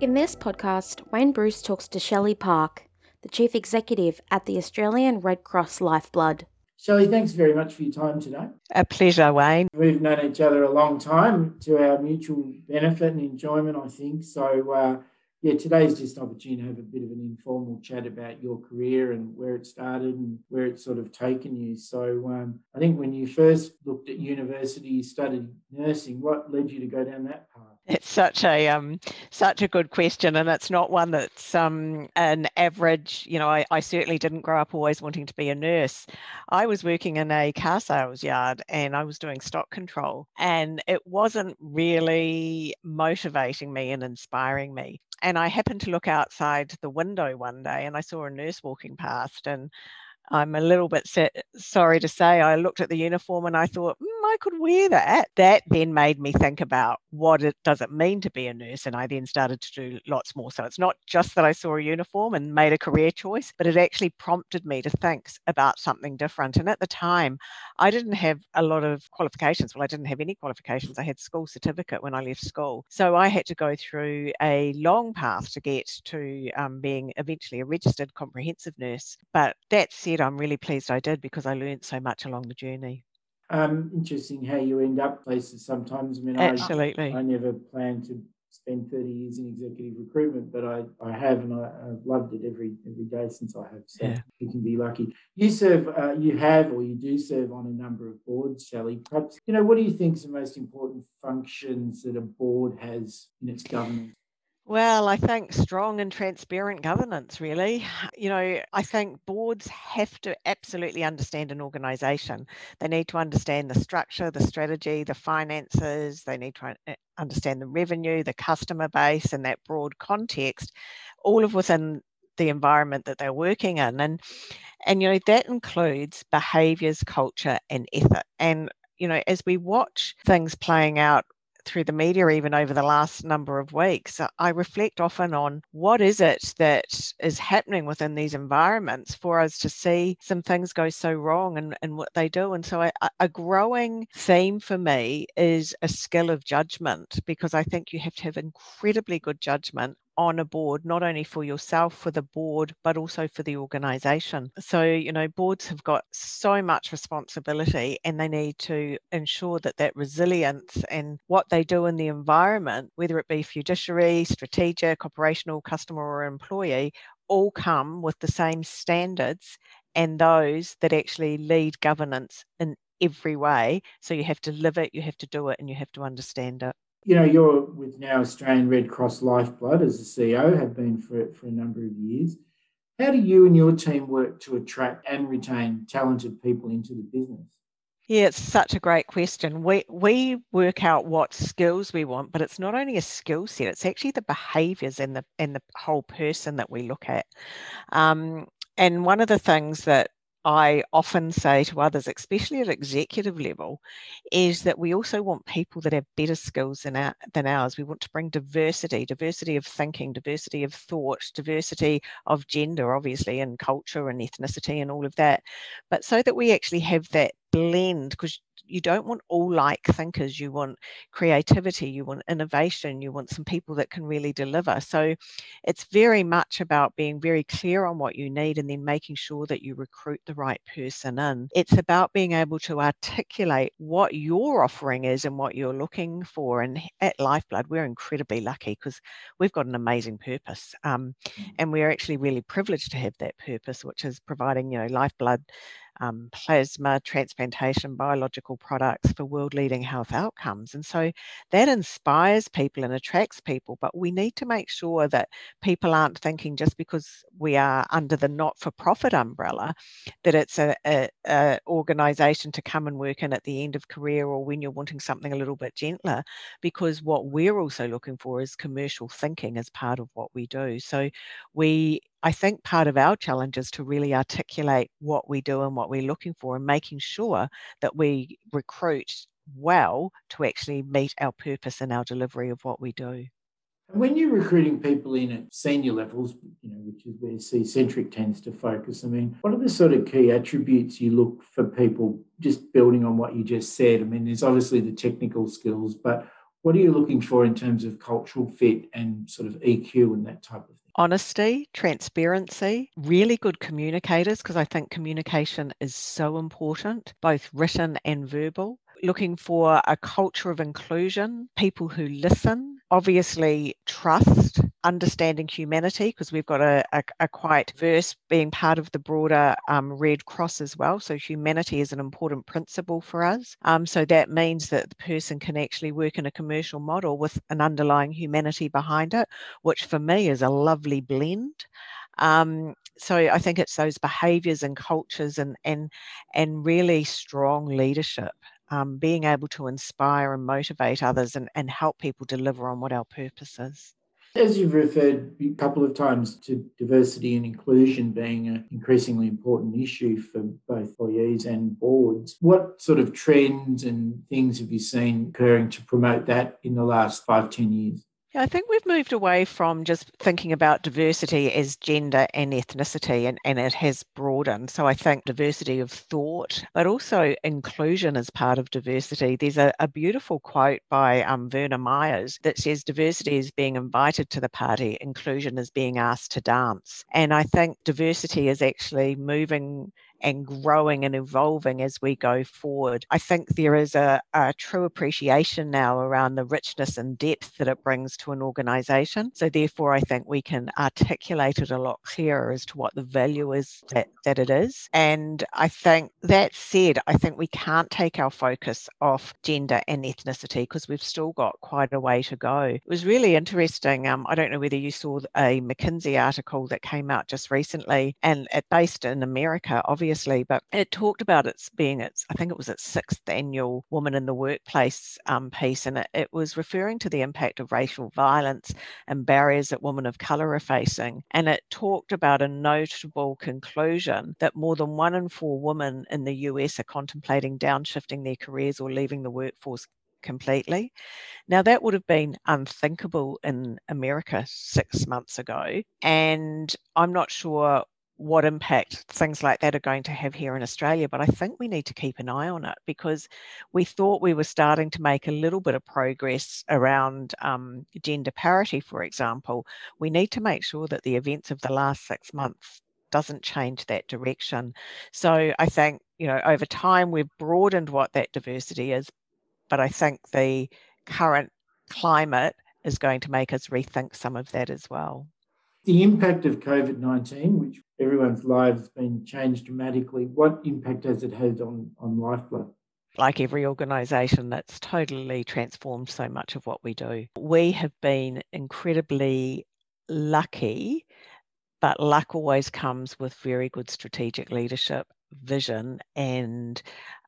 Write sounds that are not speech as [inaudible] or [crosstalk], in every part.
In this podcast, Wayne Bruce talks to Shelly Park, the Chief Executive at the Australian Red Cross Lifeblood. Shelley, thanks very much for your time today. A pleasure, Wayne. We've known each other a long time to our mutual benefit and enjoyment, I think. So, uh, yeah, today's just an opportunity to have a bit of an informal chat about your career and where it started and where it's sort of taken you. So, um, I think when you first looked at university, you studied nursing. What led you to go down that path? It's such a um, such a good question, and it's not one that's um, an average. You know, I, I certainly didn't grow up always wanting to be a nurse. I was working in a car sales yard, and I was doing stock control, and it wasn't really motivating me and inspiring me and I happened to look outside the window one day and I saw a nurse walking past and I'm a little bit sorry to say I looked at the uniform and I thought, I could wear that. That then made me think about what it does it mean to be a nurse. And I then started to do lots more. So it's not just that I saw a uniform and made a career choice, but it actually prompted me to think about something different. And at the time, I didn't have a lot of qualifications. Well, I didn't have any qualifications. I had school certificate when I left school. So I had to go through a long path to get to um, being eventually a registered comprehensive nurse. But that said, I'm really pleased I did because I learned so much along the journey. Um, interesting how you end up places sometimes. I mean, absolutely. I, I never planned to spend 30 years in executive recruitment, but I, I have, and I, have loved it every every day since I have. So yeah. you can be lucky. You serve, uh, you have, or you do serve on a number of boards, Shelly. Perhaps, you know, what do you think is the most important functions that a board has in its governance? Well, I think strong and transparent governance, really. [sighs] You know, I think boards have to absolutely understand an organization. They need to understand the structure, the strategy, the finances, they need to eh, understand the revenue, the customer base, and that broad context, all of within the environment that they're working in. And and you know, that includes behaviors, culture, and ethic. And you know, as we watch things playing out through the media even over the last number of weeks uh, i reflect often on what is it that is happening within these environments for us to see some things go so wrong and, and what they do. And so I, a growing theme for me is a skill of judgment because i think you have to have incredibly good judgment on a board, not only for yourself, for the board, but also for the organization. So, you know, boards have got so much responsibility and they need to ensure that that resilience and what they do in the environment, whether it be fiduciary, strategic, operational, customer, or employee, all come with the same standards and those that actually lead governance in every way. So you have to live it, you have to do it, and you have to understand it you know, you're with now Australian Red Cross Lifeblood as the CEO, have been for, for a number of years. How do you and your team work to attract and retain talented people into the business? Yeah, it's such a great question. We we work out what skills we want, but it's not only a skill set; it's actually the behaviours and the and the whole person that we look at. Um, and one of the things that I often say to others, especially at executive level, is that we also want people that have better skills than, our, than ours. We want to bring diversity, diversity of thinking, diversity of thought, diversity of gender, obviously, and culture and ethnicity and all of that. But so that we actually have that blend, because you don't want all like thinkers you want creativity you want innovation you want some people that can really deliver. So it's very much about being very clear on what you need and then making sure that you recruit the right person in. It's about being able to articulate what your offering is and what you're looking for. And at lifeblood we're incredibly lucky because we've got an amazing purpose um, mm. and we're actually really privileged to have that purpose which is providing you know lifeblood um, plasma transplantation, biological products for world leading health outcomes. And so that inspires people and attracts people. But we need to make sure that people aren't thinking just because we are under the not for profit umbrella that it's a, a, a organization to come and work in at the end of career or when you're wanting something a little bit gentler. Because what we're also looking for is commercial thinking as part of what we do. So we I think part of our challenge is to really articulate what we do and what we're looking for and making sure that we recruit well to actually meet our purpose and our delivery of what we do. When you're recruiting people in at senior levels, you know, which is where C Centric tends to focus, I mean, what are the sort of key attributes you look for people just building on what you just said? I mean, there's obviously the technical skills, but What are you looking for in terms of cultural fit and sort of EQ and that type of? Honesty, transparency, really good communicators, because I think communication is so important, both written and verbal. Looking for a culture of inclusion, people who listen, obviously trust, understanding humanity, because we've got a, a, a, quite verse being part of the broader um, Red Cross as well. So humanity is an important principle for us. Um, so that means that the person can actually work in a commercial model with an underlying humanity behind it, which for me is a lovely blend. Um, so I think it's those behaviours and cultures and and and really strong leadership um, being able to inspire and motivate others and, and help people deliver on what our purpose is. As you've referred a couple of times to diversity and inclusion being an increasingly important issue for both employees and boards, what sort of trends and things have you seen occurring to promote that in the last five, ten years? I think we've moved away from just thinking about diversity as gender and ethnicity, and, and it has broadened. So I think diversity of thought, but also inclusion as part of diversity. There's a, a beautiful quote by um, Verna Myers that says diversity is being invited to the party, inclusion is being asked to dance. And I think diversity is actually moving and growing and evolving as we go forward. I think there is a, a true appreciation now around the richness and depth that it brings to an organization. So, therefore, I think we can articulate it a lot clearer as to what the value is that, that it is. And I think that said, I think we can't take our focus off gender and ethnicity because we've still got quite a way to go. It was really interesting. Um, I don't know whether you saw a McKinsey article that came out just recently and it based in America, obviously obviously, but it talked about its being its, I think it was its sixth annual Woman in the Workplace um, piece, and it, it was referring to the impact of racial violence and barriers that women of colour are facing. And it talked about a notable conclusion that more than one in four women in the US are contemplating downshifting their careers or leaving the workforce completely. Now, that would have been unthinkable in America six months ago. And I'm not sure what impact things like that are going to have here in Australia. But I think we need to keep an eye on it because we thought we were starting to make a little bit of progress around um, gender parity, for example. We need to make sure that the events of the last six months doesn't change that direction. So I think, you know, over time we've broadened what that diversity is, but I think the current climate is going to make us rethink some of that as well the impact of COVID 19, which everyone's lives has been changed dramatically, what impact has it had on, on Lifeblood? Like every organisation, that's totally transformed so much of what we do. We have been incredibly lucky, but luck always comes with very good strategic leadership, vision, and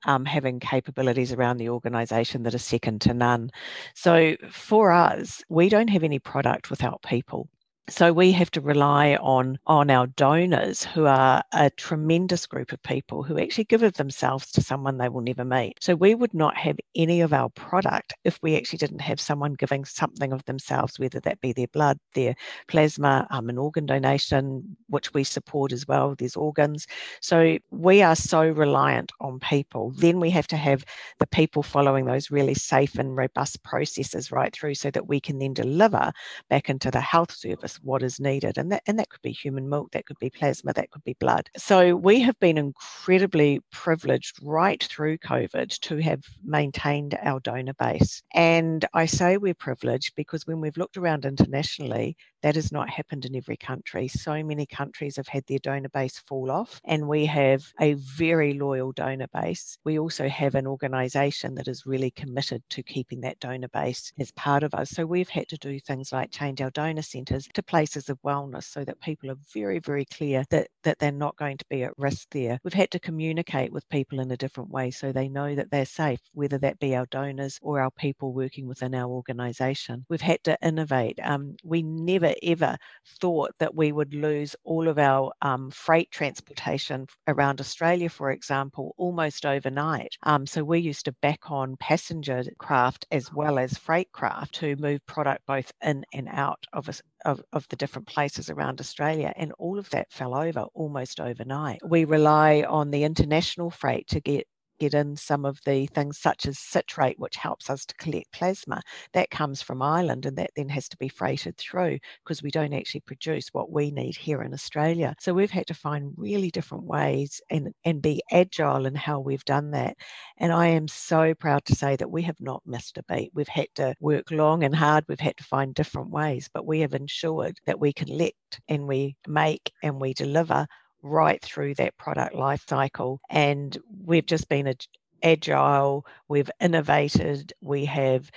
um, having capabilities around the organisation that are second to none. So for us, we don't have any product without people. So we have to rely on on our donors who are a tremendous group of people who actually give of themselves to someone they will never meet. So we would not have any of our product if we actually didn't have someone giving something of themselves, whether that be their blood, their plasma, um, an organ donation, which we support as well. There's organs. So we are so reliant on people. Then we have to have the people following those really safe and robust processes right through so that we can then deliver back into the health service what is needed. And that, and that could be human milk, that could be plasma, that could be blood. So we have been incredibly privileged right through COVID to have maintained our donor base. And I say we're privileged because when we've looked around internationally, that has not happened in every country. So many countries have had their donor base fall off, and we have a very loyal donor base. We also have an organisation that is really committed to keeping that donor base as part of us. So we've had to do things like change our donor centres to places of wellness so that people are very, very clear that, that they're not going to be at risk there. We've had to communicate with people in a different way so they know that they're safe, whether that be our donors or our people working within our organisation. We've had to innovate. Um, we never ever thought that we would lose all of our um, freight transportation around Australia, for example, almost overnight. Um, so we used to back on passenger craft as well as freight craft to move product both in and out of, of, of the different places around Australia, and all of that fell over almost overnight. We rely on the international freight to get get in some of the things such as citrate, which helps us to collect plasma. That comes from Ireland and that then has to be freighted through because we don't actually produce what we need here in Australia. So we've had to find really different ways and, and be agile in how we've done that. And I am so proud to say that we have not missed a beat. We've had to work long and hard. We've had to find different ways, but we have ensured that we collect and we make and we deliver right through that product life cycle. And we've just been agile, we've innovated, we have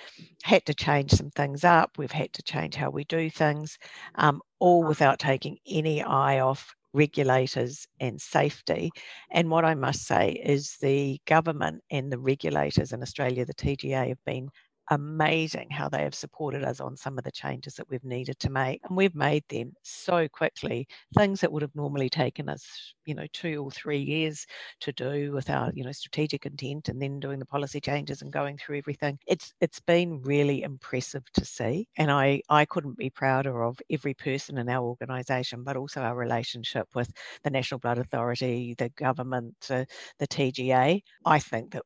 had to change some things up, we've had to change how we do things, um, all without taking any eye off regulators and safety. And what I must say is the government and the regulators in Australia, the TGA, have been amazing how they have supported us on some of the changes that we've needed to make. And we've made them so quickly, things that would have normally taken us, you know, two or three years to do with our, you know, strategic intent and then doing the policy changes and going through everything. It's it's been really impressive to see. And I, I couldn't be prouder of every person in our organisation, but also our relationship with the National Blood Authority, the government, uh, the TGA. I think that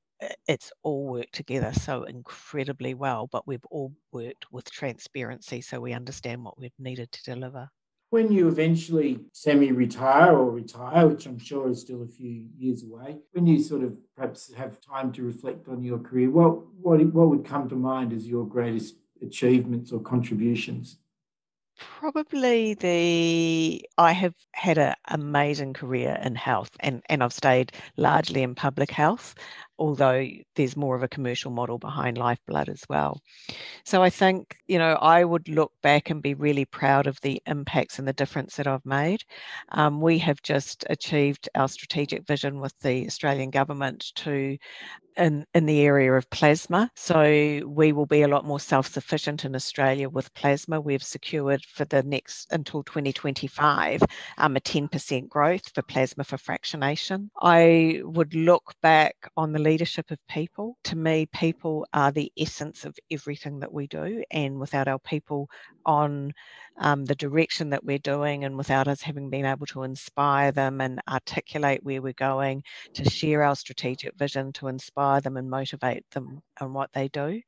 it's all worked together so incredibly well, but we've all worked with transparency so we understand what we've needed to deliver. When you eventually semi retire or retire, which I'm sure is still a few years away, when you sort of perhaps have time to reflect on your career, what, what, what would come to mind as your greatest achievements or contributions? Probably the I have had an amazing career in health and, and I've stayed largely in public health although there's more of a commercial model behind Lifeblood as well. So I think, you know, I would look back and be really proud of the impacts and the difference that I've made. Um, we have just achieved our strategic vision with the Australian government to in, in the area of plasma. So we will be a lot more self-sufficient in Australia with plasma. We've secured for the next until 2025 um, a 10% growth for plasma for fractionation. I would look back on the leadership of people. To me, people are the essence of everything that we do. And without our people on um, the direction that we're doing, and without us having been able to inspire them and articulate where we're going, to share our strategic vision, to inspire them and motivate them on what they do.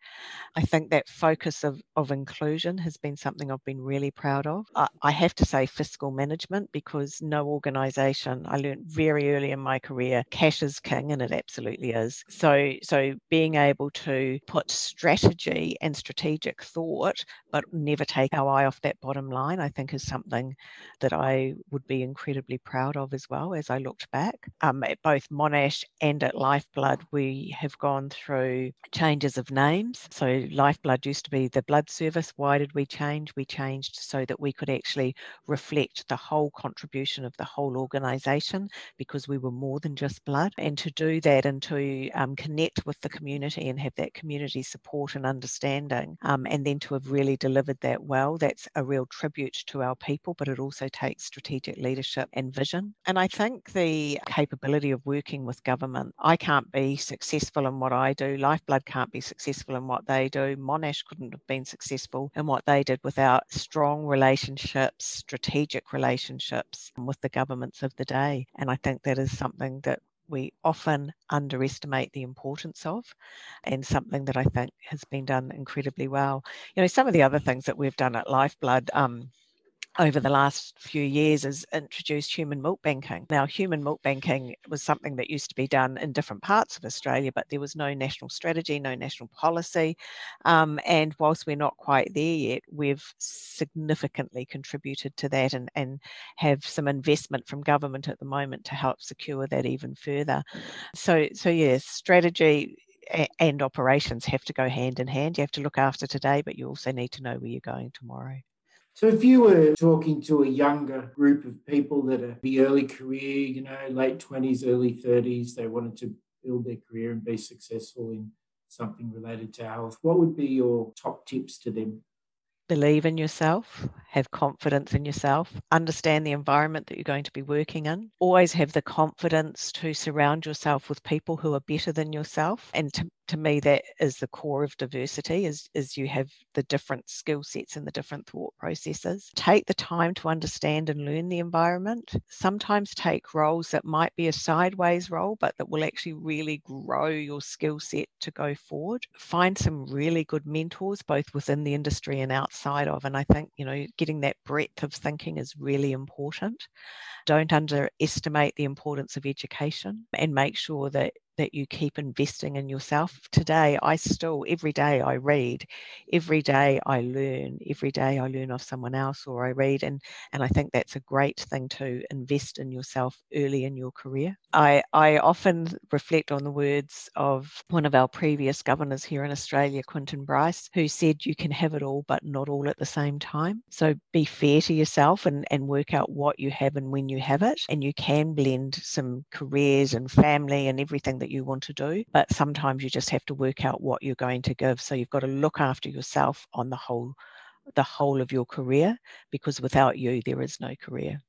I think that focus of, of inclusion has been something I've been really proud of. I, I have to say fiscal management because no organization, I learned very early in my career, cash is king, and it absolutely is. So, so being able to put strategy and strategic thought, but never take our eye off that bottom line, I think is something that I would be incredibly proud of as well as I looked back. Um, at both Monash and at Lifeblood, we have gone through changes of names. So Lifeblood used to be the blood service. Why did we change? We changed so that we could actually reflect the whole contribution of the whole organisation because we were more than just blood. And to do that and to um, connect with the community and have that community support and understanding, um, and then to have really delivered that well, that's a real tribute to our people, but it also takes strategic leadership and vision. And I think the capability of working with government, I can't be successful in what I do. Lifeblood can't be successful in what they do. Monash couldn't have been successful in what they did without strong relationships, strategic relationships with the governments of the day. And I think that is something that we often underestimate the importance of and something that I think has been done incredibly well. You know, some of the other things that we've done at Lifeblood, um, over the last few years has introduced human milk banking. Now, human milk banking was something that used to be done in different parts of Australia, but there was no national strategy, no national policy. Um, and whilst we're not quite there yet, we've significantly contributed to that and, and have some investment from government at the moment to help secure that even further. So, so yes, strategy and operations have to go hand in hand. You have to look after today, but you also need to know where you're going tomorrow. So, if you were talking to a younger group of people that are the early career, you know, late 20s, early 30s, they wanted to build their career and be successful in something related to health, what would be your top tips to them? believe in yourself, have confidence in yourself, understand the environment that you're going to be working in, always have the confidence to surround yourself with people who are better than yourself and to to me that is the core of diversity is, is you have the different skill sets and the different thought processes. Take the time to understand and learn the environment. Sometimes take roles that might be a sideways role, but that will actually really grow your skill set to go forward. Find some really good mentors, both within the industry and outside of. And I think, you know, getting that breadth of thinking is really important. Don't underestimate the importance of education and make sure that that you keep investing in yourself. Today, I still, every day I read, every day I learn, every day I learn off someone else or I read. And, and I think that's a great thing to invest in yourself early in your career. I, I often reflect on the words of one of our previous governors here in Australia, Quentin Bryce, who said, You can have it all, but not all at the same time. So be fair to yourself and, and work out what you have and when you have it. And you can blend some careers and family and everything that you want to do. But sometimes you just have to work out what you're going to give. So you've got to look after yourself on the whole the whole of your career because without you there is no career